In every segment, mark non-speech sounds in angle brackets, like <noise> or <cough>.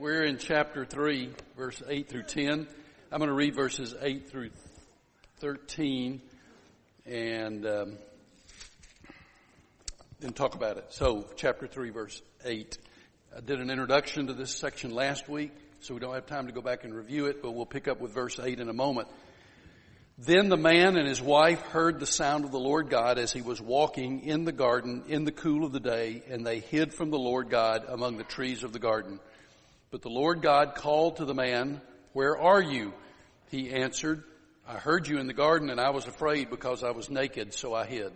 We're in chapter 3, verse 8 through 10. I'm going to read verses 8 through 13 and um, then talk about it. So, chapter 3, verse 8. I did an introduction to this section last week, so we don't have time to go back and review it, but we'll pick up with verse 8 in a moment. Then the man and his wife heard the sound of the Lord God as he was walking in the garden in the cool of the day, and they hid from the Lord God among the trees of the garden. But the Lord God called to the man, Where are you? He answered, I heard you in the garden and I was afraid because I was naked, so I hid.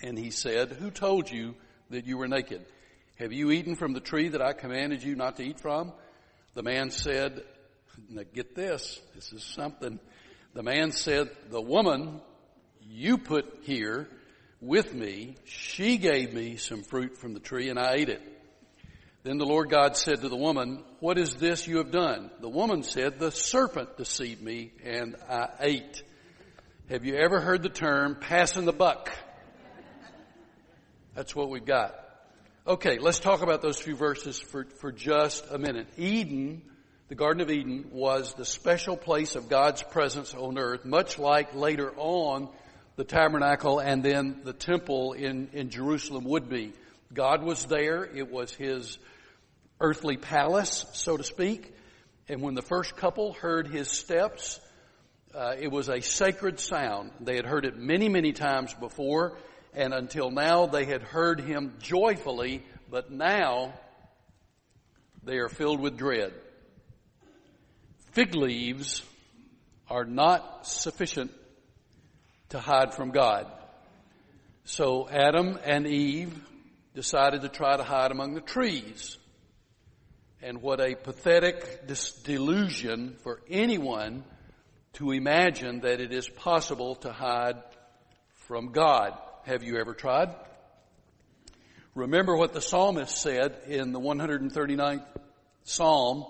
And he said, Who told you that you were naked? Have you eaten from the tree that I commanded you not to eat from? The man said, get this, this is something. The man said, the woman you put here with me, she gave me some fruit from the tree and I ate it. Then the Lord God said to the woman, what is this you have done? The woman said, the serpent deceived me and I ate. Have you ever heard the term passing the buck? That's what we've got. Okay, let's talk about those few verses for, for just a minute. Eden, the Garden of Eden, was the special place of God's presence on earth, much like later on the tabernacle and then the temple in, in Jerusalem would be. God was there. It was His earthly palace, so to speak. And when the first couple heard his steps, uh, it was a sacred sound. They had heard it many, many times before, and until now they had heard him joyfully, but now they are filled with dread. Fig leaves are not sufficient to hide from God. So Adam and Eve decided to try to hide among the trees. And what a pathetic delusion for anyone to imagine that it is possible to hide from God. Have you ever tried? Remember what the psalmist said in the 139th Psalm.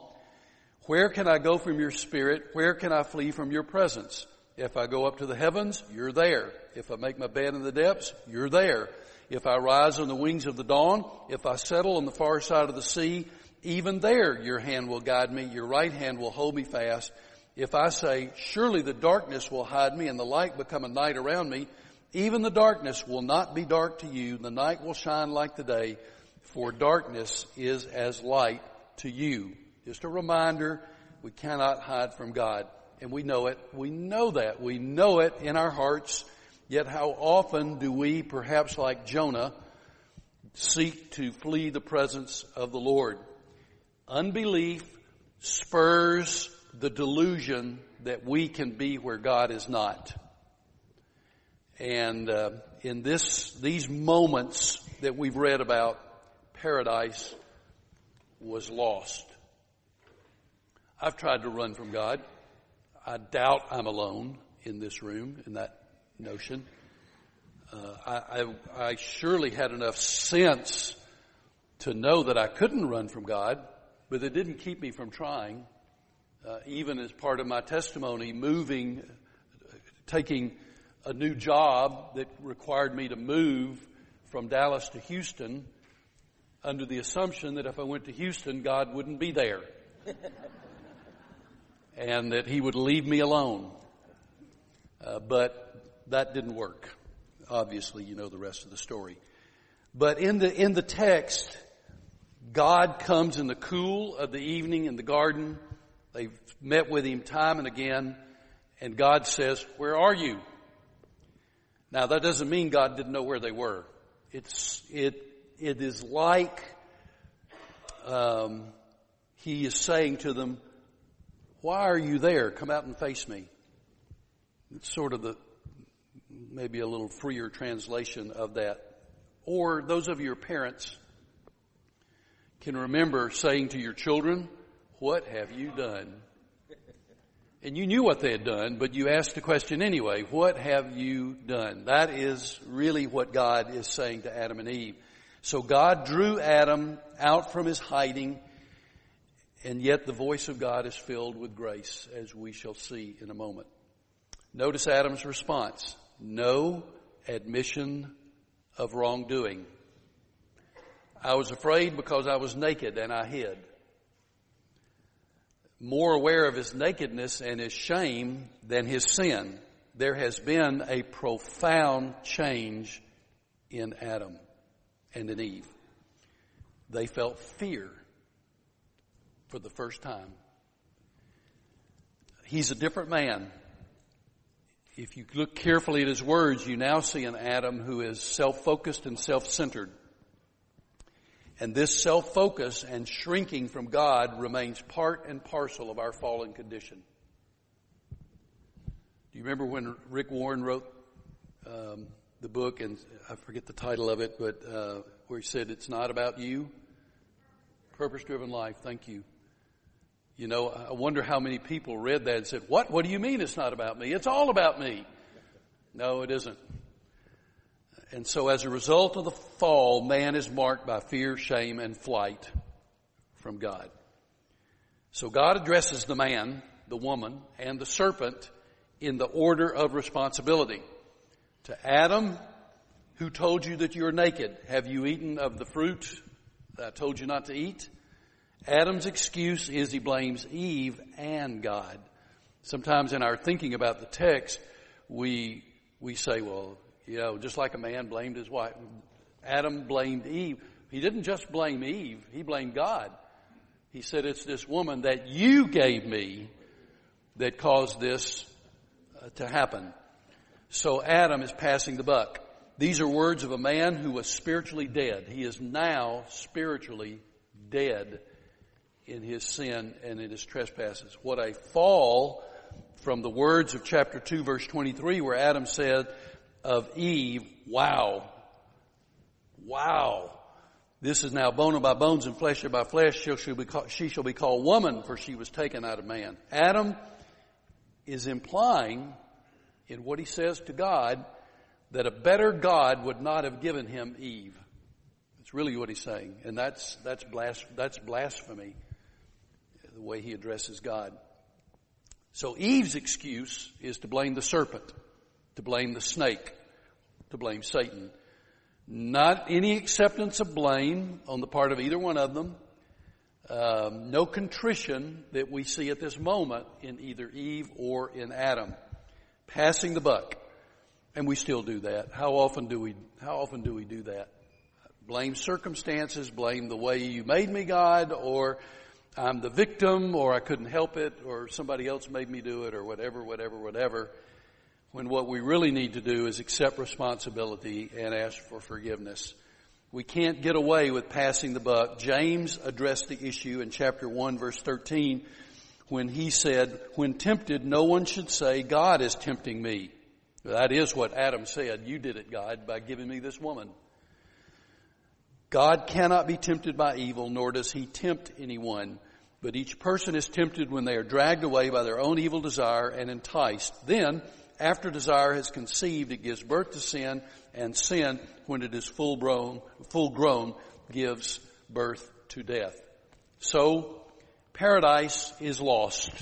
Where can I go from your spirit? Where can I flee from your presence? If I go up to the heavens, you're there. If I make my bed in the depths, you're there. If I rise on the wings of the dawn, if I settle on the far side of the sea, even there your hand will guide me, your right hand will hold me fast. If I say, surely the darkness will hide me and the light become a night around me, even the darkness will not be dark to you, the night will shine like the day, for darkness is as light to you. Just a reminder, we cannot hide from God. And we know it. We know that. We know it in our hearts. Yet how often do we, perhaps like Jonah, seek to flee the presence of the Lord? Unbelief spurs the delusion that we can be where God is not. And uh, in this, these moments that we've read about, paradise was lost. I've tried to run from God. I doubt I'm alone in this room in that notion. Uh, I, I, I surely had enough sense to know that I couldn't run from God but it didn't keep me from trying. Uh, even as part of my testimony, moving, taking a new job that required me to move from Dallas to Houston under the assumption that if I went to Houston, God wouldn't be there. <laughs> and that He would leave me alone. Uh, but that didn't work. Obviously, you know the rest of the story. But in the, in the text, God comes in the cool of the evening in the garden. They've met with him time and again, and God says, Where are you? Now that doesn't mean God didn't know where they were. It's, it, it is like, um, he is saying to them, why are you there? Come out and face me. It's sort of the, maybe a little freer translation of that. Or those of your parents, can remember saying to your children, what have you done? And you knew what they had done, but you asked the question anyway, what have you done? That is really what God is saying to Adam and Eve. So God drew Adam out from his hiding, and yet the voice of God is filled with grace, as we shall see in a moment. Notice Adam's response. No admission of wrongdoing. I was afraid because I was naked and I hid. more aware of his nakedness and his shame than his sin. There has been a profound change in Adam and in Eve. They felt fear for the first time. He's a different man. If you look carefully at his words, you now see an Adam who is self-focused and self-centered. And this self-focus and shrinking from God remains part and parcel of our fallen condition. Do you remember when Rick Warren wrote um, the book, and I forget the title of it, but uh, where he said, It's not about you? Purpose driven life. Thank you. You know, I wonder how many people read that and said, What? What do you mean it's not about me? It's all about me. No, it isn't. And so as a result of the fall, man is marked by fear, shame, and flight from God. So God addresses the man, the woman, and the serpent in the order of responsibility. To Adam, who told you that you're naked, have you eaten of the fruit that I told you not to eat? Adam's excuse is he blames Eve and God. Sometimes in our thinking about the text, we, we say, well, you know, just like a man blamed his wife, Adam blamed Eve. He didn't just blame Eve, he blamed God. He said, it's this woman that you gave me that caused this uh, to happen. So Adam is passing the buck. These are words of a man who was spiritually dead. He is now spiritually dead in his sin and in his trespasses. What a fall from the words of chapter 2 verse 23 where Adam said of Eve, wow, wow. This is now bone by bones and flesh by flesh. She shall, be called, woman for she was taken out of man. Adam is implying in what he says to God that a better God would not have given him Eve. That's really what he's saying. And that's, that's, blas- that's blasphemy the way he addresses God. So Eve's excuse is to blame the serpent, to blame the snake, to blame Satan. Not any acceptance of blame on the part of either one of them. Um, no contrition that we see at this moment in either Eve or in Adam. Passing the buck. And we still do that. How often do we, how often do we do that? Blame circumstances, blame the way you made me, God, or I'm the victim or I couldn't help it or somebody else made me do it or whatever, whatever, whatever. When what we really need to do is accept responsibility and ask for forgiveness. We can't get away with passing the buck. James addressed the issue in chapter 1 verse 13 when he said, when tempted, no one should say, God is tempting me. That is what Adam said. You did it, God, by giving me this woman. God cannot be tempted by evil, nor does he tempt anyone. But each person is tempted when they are dragged away by their own evil desire and enticed. Then, after desire has conceived, it gives birth to sin, and sin, when it is full grown, full grown, gives birth to death. So, paradise is lost.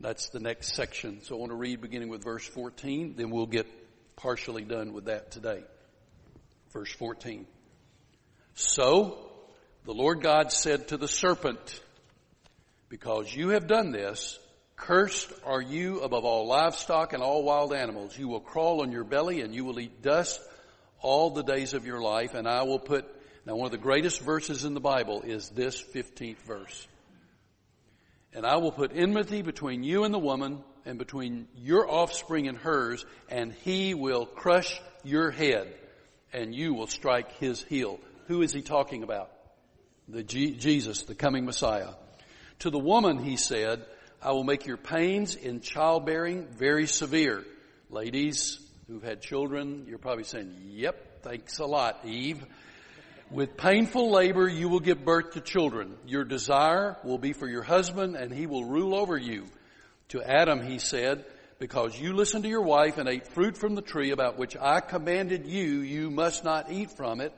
That's the next section. So I want to read beginning with verse 14, then we'll get partially done with that today. Verse 14. So the Lord God said to the serpent, because you have done this, cursed are you above all livestock and all wild animals. You will crawl on your belly and you will eat dust all the days of your life and I will put, now one of the greatest verses in the Bible is this 15th verse. And I will put enmity between you and the woman and between your offspring and hers and he will crush your head and you will strike his heel. Who is he talking about? The G- Jesus, the coming Messiah. To the woman, he said, I will make your pains in childbearing very severe. Ladies who've had children, you're probably saying, yep, thanks a lot, Eve. With painful labor, you will give birth to children. Your desire will be for your husband and he will rule over you. To Adam, he said, because you listened to your wife and ate fruit from the tree about which I commanded you, you must not eat from it.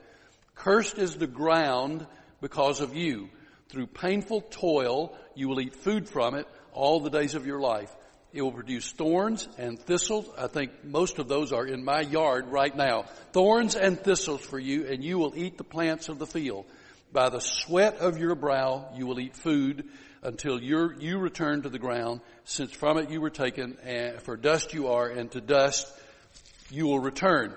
Cursed is the ground because of you. Through painful toil, you will eat food from it all the days of your life. It will produce thorns and thistles. I think most of those are in my yard right now. Thorns and thistles for you, and you will eat the plants of the field. By the sweat of your brow you will eat food until you return to the ground, since from it you were taken, and for dust you are, and to dust you will return.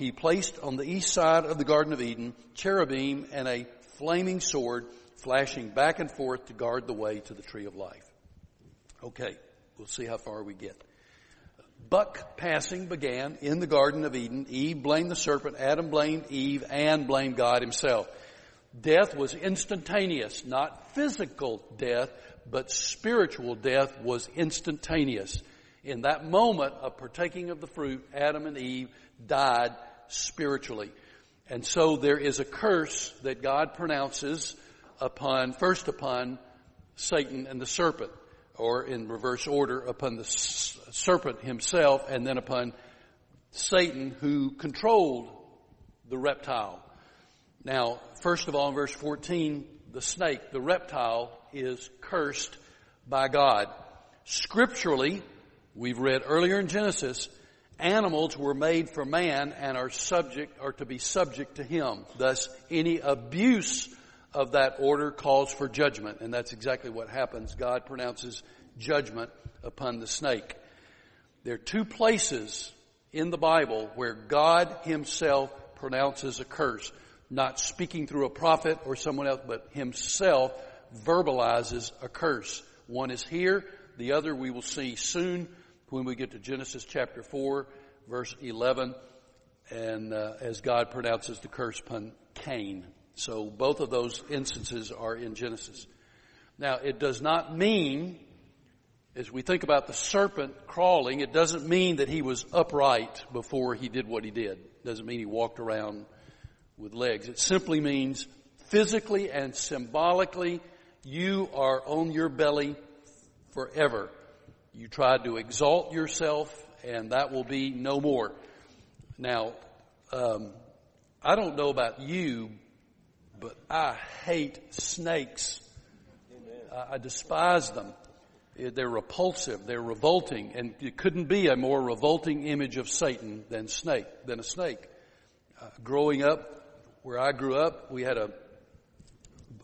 he placed on the east side of the Garden of Eden cherubim and a flaming sword flashing back and forth to guard the way to the tree of life. Okay, we'll see how far we get. Buck passing began in the Garden of Eden. Eve blamed the serpent, Adam blamed Eve, and blamed God himself. Death was instantaneous, not physical death, but spiritual death was instantaneous. In that moment of partaking of the fruit, Adam and Eve died spiritually. And so there is a curse that God pronounces upon, first upon Satan and the serpent, or in reverse order, upon the serpent himself and then upon Satan who controlled the reptile. Now, first of all, in verse 14, the snake, the reptile, is cursed by God. Scripturally, we've read earlier in Genesis, animals were made for man and are subject, are to be subject to him. Thus, any abuse of that order calls for judgment, and that's exactly what happens. God pronounces judgment upon the snake. There are two places in the Bible where God himself pronounces a curse, not speaking through a prophet or someone else, but himself verbalizes a curse. One is here, the other we will see soon when we get to Genesis chapter 4, verse 11, and uh, as God pronounces the curse upon Cain. So both of those instances are in Genesis. Now, it does not mean, as we think about the serpent crawling, it doesn't mean that he was upright before he did what he did. It doesn't mean he walked around with legs. It simply means physically and symbolically you are on your belly forever. You tried to exalt yourself, and that will be no more. Now, um, I don't know about you, but I hate snakes. I, I despise them. They're repulsive. They're revolting, and it couldn't be a more revolting image of Satan than snake than a snake. Uh, growing up, where I grew up, we had a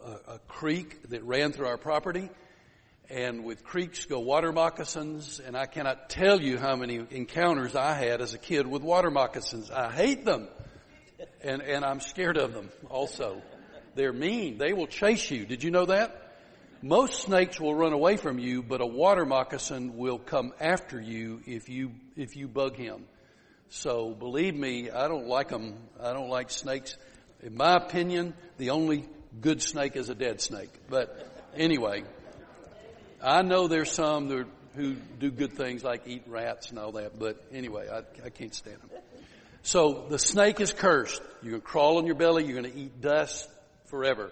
a, a creek that ran through our property. And with creeks go water moccasins, and I cannot tell you how many encounters I had as a kid with water moccasins. I hate them. And, and I'm scared of them also. They're mean. They will chase you. Did you know that? Most snakes will run away from you, but a water moccasin will come after you if you, if you bug him. So believe me, I don't like them. I don't like snakes. In my opinion, the only good snake is a dead snake. But anyway, I know there's some that, who do good things like eat rats and all that, but anyway, I, I can't stand them. So the snake is cursed. You're going to crawl on your belly. You're going to eat dust forever.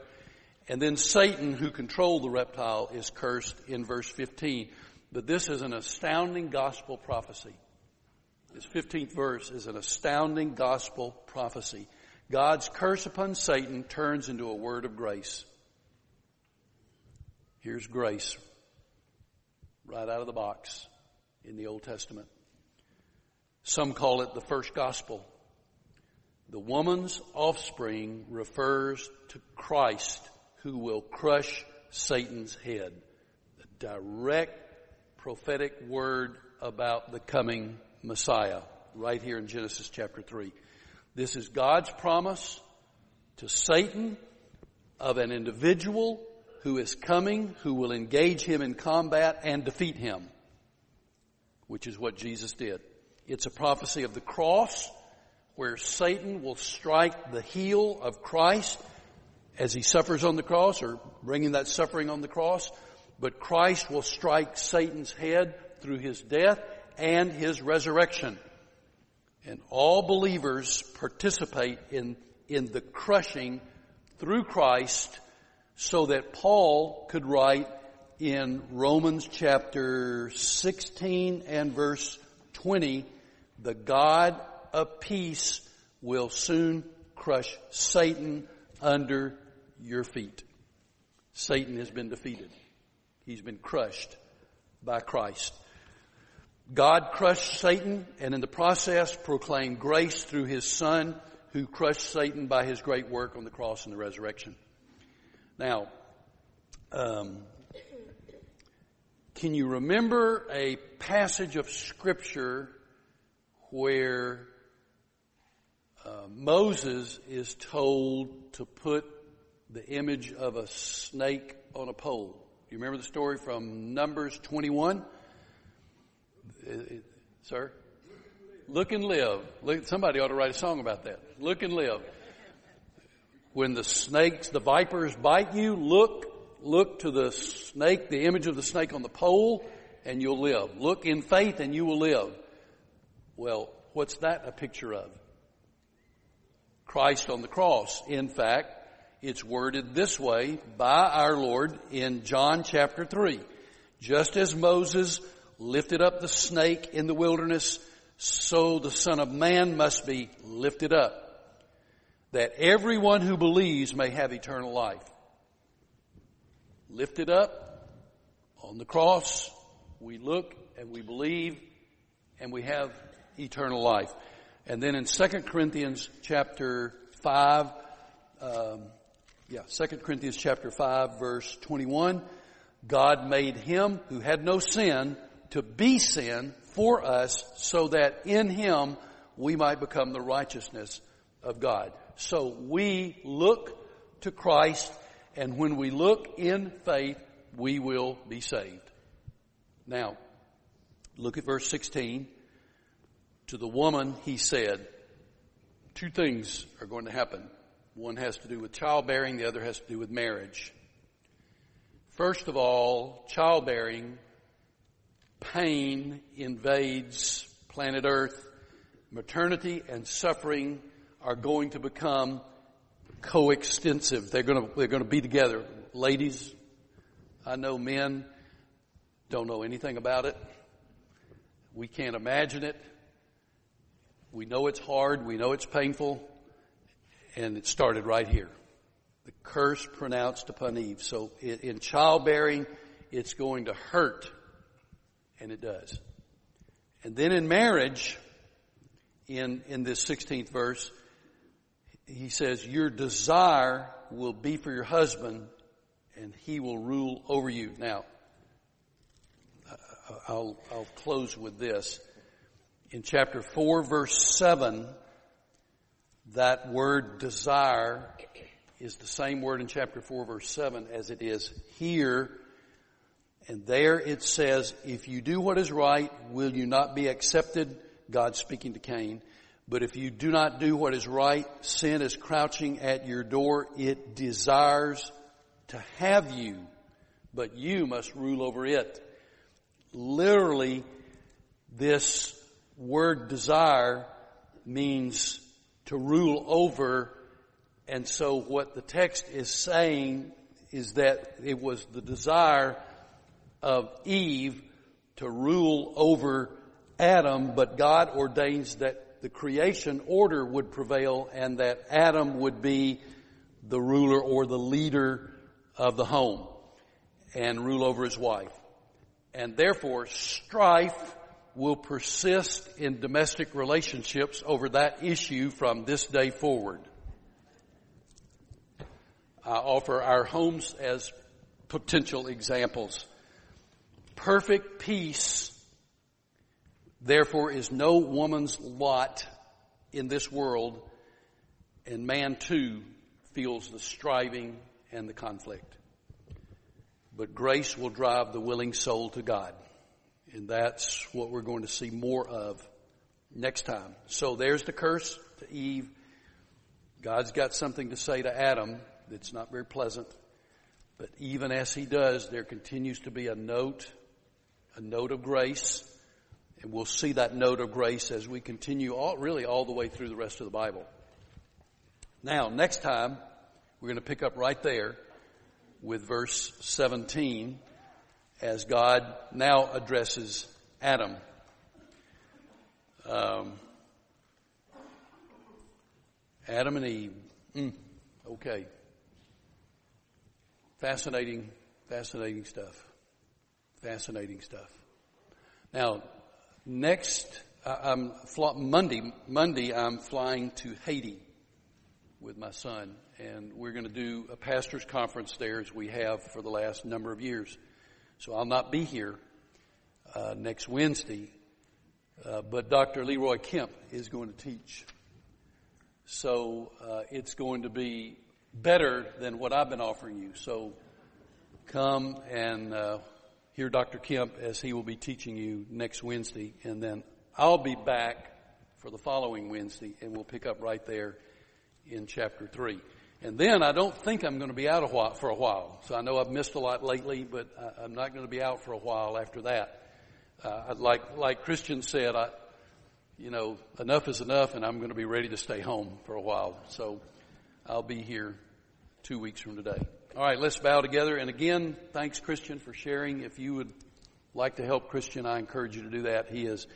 And then Satan, who controlled the reptile, is cursed in verse 15. But this is an astounding gospel prophecy. This 15th verse is an astounding gospel prophecy. God's curse upon Satan turns into a word of grace. Here's grace right out of the box in the Old Testament. Some call it the first gospel. The woman's offspring refers to Christ who will crush Satan's head. The direct prophetic word about the coming Messiah right here in Genesis chapter 3. This is God's promise to Satan of an individual who is coming, who will engage him in combat and defeat him, which is what Jesus did. It's a prophecy of the cross where Satan will strike the heel of Christ as he suffers on the cross or bringing that suffering on the cross, but Christ will strike Satan's head through his death and his resurrection. And all believers participate in, in the crushing through Christ so that Paul could write in Romans chapter 16 and verse 20, the God of peace will soon crush Satan under your feet. Satan has been defeated. He's been crushed by Christ. God crushed Satan and in the process proclaimed grace through his son who crushed Satan by his great work on the cross and the resurrection. Now, um, can you remember a passage of scripture where uh, Moses is told to put the image of a snake on a pole? Do you remember the story from Numbers 21? sir? Look and live. Look, somebody ought to write a song about that. Look and live. When the snakes, the vipers bite you, look, look to the snake, the image of the snake on the pole, and you'll live. Look in faith and you will live. Well, what's that a picture of? Christ on the cross. In fact, it's worded this way by our Lord in John chapter 3. Just as Moses lifted up the snake in the wilderness, so the Son of Man must be lifted up, that everyone who believes may have eternal life. Lifted up on the cross, we look and we believe and we have eternal life. And then in 2 Corinthians chapter 5, um, yeah, 2 Corinthians chapter 5 verse 21, God made him who had no sin to be sin for us so that in Him we might become the righteousness of God. So we look to Christ and when we look in faith, we will be saved. Now, look at verse 16. To the woman, he said, two things are going to happen. One has to do with childbearing, the other has to do with marriage. First of all, childbearing pain invades planet Earth, maternity and suffering are going to become coextensive. They're going to, they're going to be together. Ladies, I know men don't know anything about it. We can't imagine it. We know it's hard. We know it's painful. And it started right here. The curse pronounced upon Eve. So in childbearing, it's going to hurt and it does. And then in marriage, in, in this 16th verse, he says, your desire will be for your husband and he will rule over you. Now, uh, uh, I'll, I'll close with this. In chapter 4 verse 7, that word desire is the same word in chapter 4 verse 7 as it is here and there it says, if you do what is right, will you not be accepted? God speaking to Cain. But if you do not do what is right, sin is crouching at your door. It desires to have you, but you must rule over it. Literally, this word desire means to rule over. And so what the text is saying is that it was the desire of Eve to rule over Adam, but God ordains that the creation order would prevail and that Adam would be the ruler or the leader of the home and rule over his wife. And therefore strife will persist in domestic relationships over that issue from this day forward. I offer our homes as potential examples. Perfect peace, therefore, is no woman's lot in this world, and man too feels the striving and the conflict. But grace will drive the willing soul to God. And that's what we're going to see more of next time. So there's the curse to Eve. God's got something to say to Adam that's not very pleasant. But even as he does, there continues to be a note a note of grace. And we'll see that note of grace as we continue all, really all the way through the rest of the Bible. Now, next time, we're going to pick up right there with verse 17 as God now addresses Adam. Um, Adam and Eve. Mm, okay. Fascinating, fascinating stuff. Fascinating stuff. Now, next, I'm Monday. Monday, I'm flying to Haiti with my son, and we're going to do a pastors' conference there as we have for the last number of years. So I'll not be here uh, next Wednesday, uh, but Dr. Leroy Kemp is going to teach. So uh, it's going to be better than what I've been offering you. So come and uh, hear Dr. Kemp as he will be teaching you next Wednesday, and then I'll be back for the following Wednesday, and we'll pick up right there in chapter three. And then I don't think I'm going to be out a while, for a while. So I know I've missed a lot lately, but I, am not going to be out for a while after that. Uh, like like Christian said, I, you know, enough is enough, and I'm going to be ready to stay home for a while. So I'll be here two weeks from today. All right, let's bow together. And again, thanks Christian for sharing. If you would like to help Christian, I encourage you to do that. He is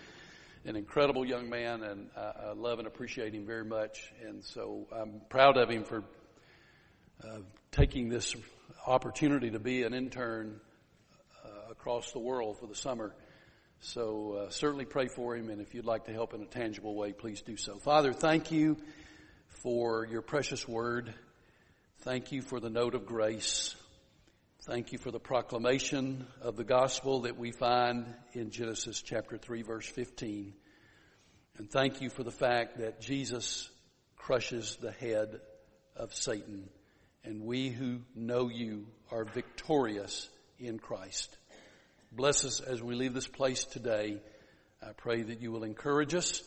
an incredible young man, and I, love and appreciate him very much. And so I'm proud of him for uh, taking this opportunity to be an intern uh, across the world for the summer. So uh, certainly pray for him, and if you'd like to help in a tangible way, please do so. Father, thank you for your precious word. Thank you for the note of grace. Thank you for the proclamation of the gospel that we find in Genesis chapter 3 verse 15. And thank you for the fact that Jesus crushes the head of Satan and we who know you are victorious in Christ. Bless us as we leave this place today. I pray that you will encourage us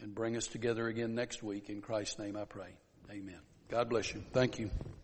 and bring us together again next week. In Christ's name I pray. Amen. God bless you. Thank you.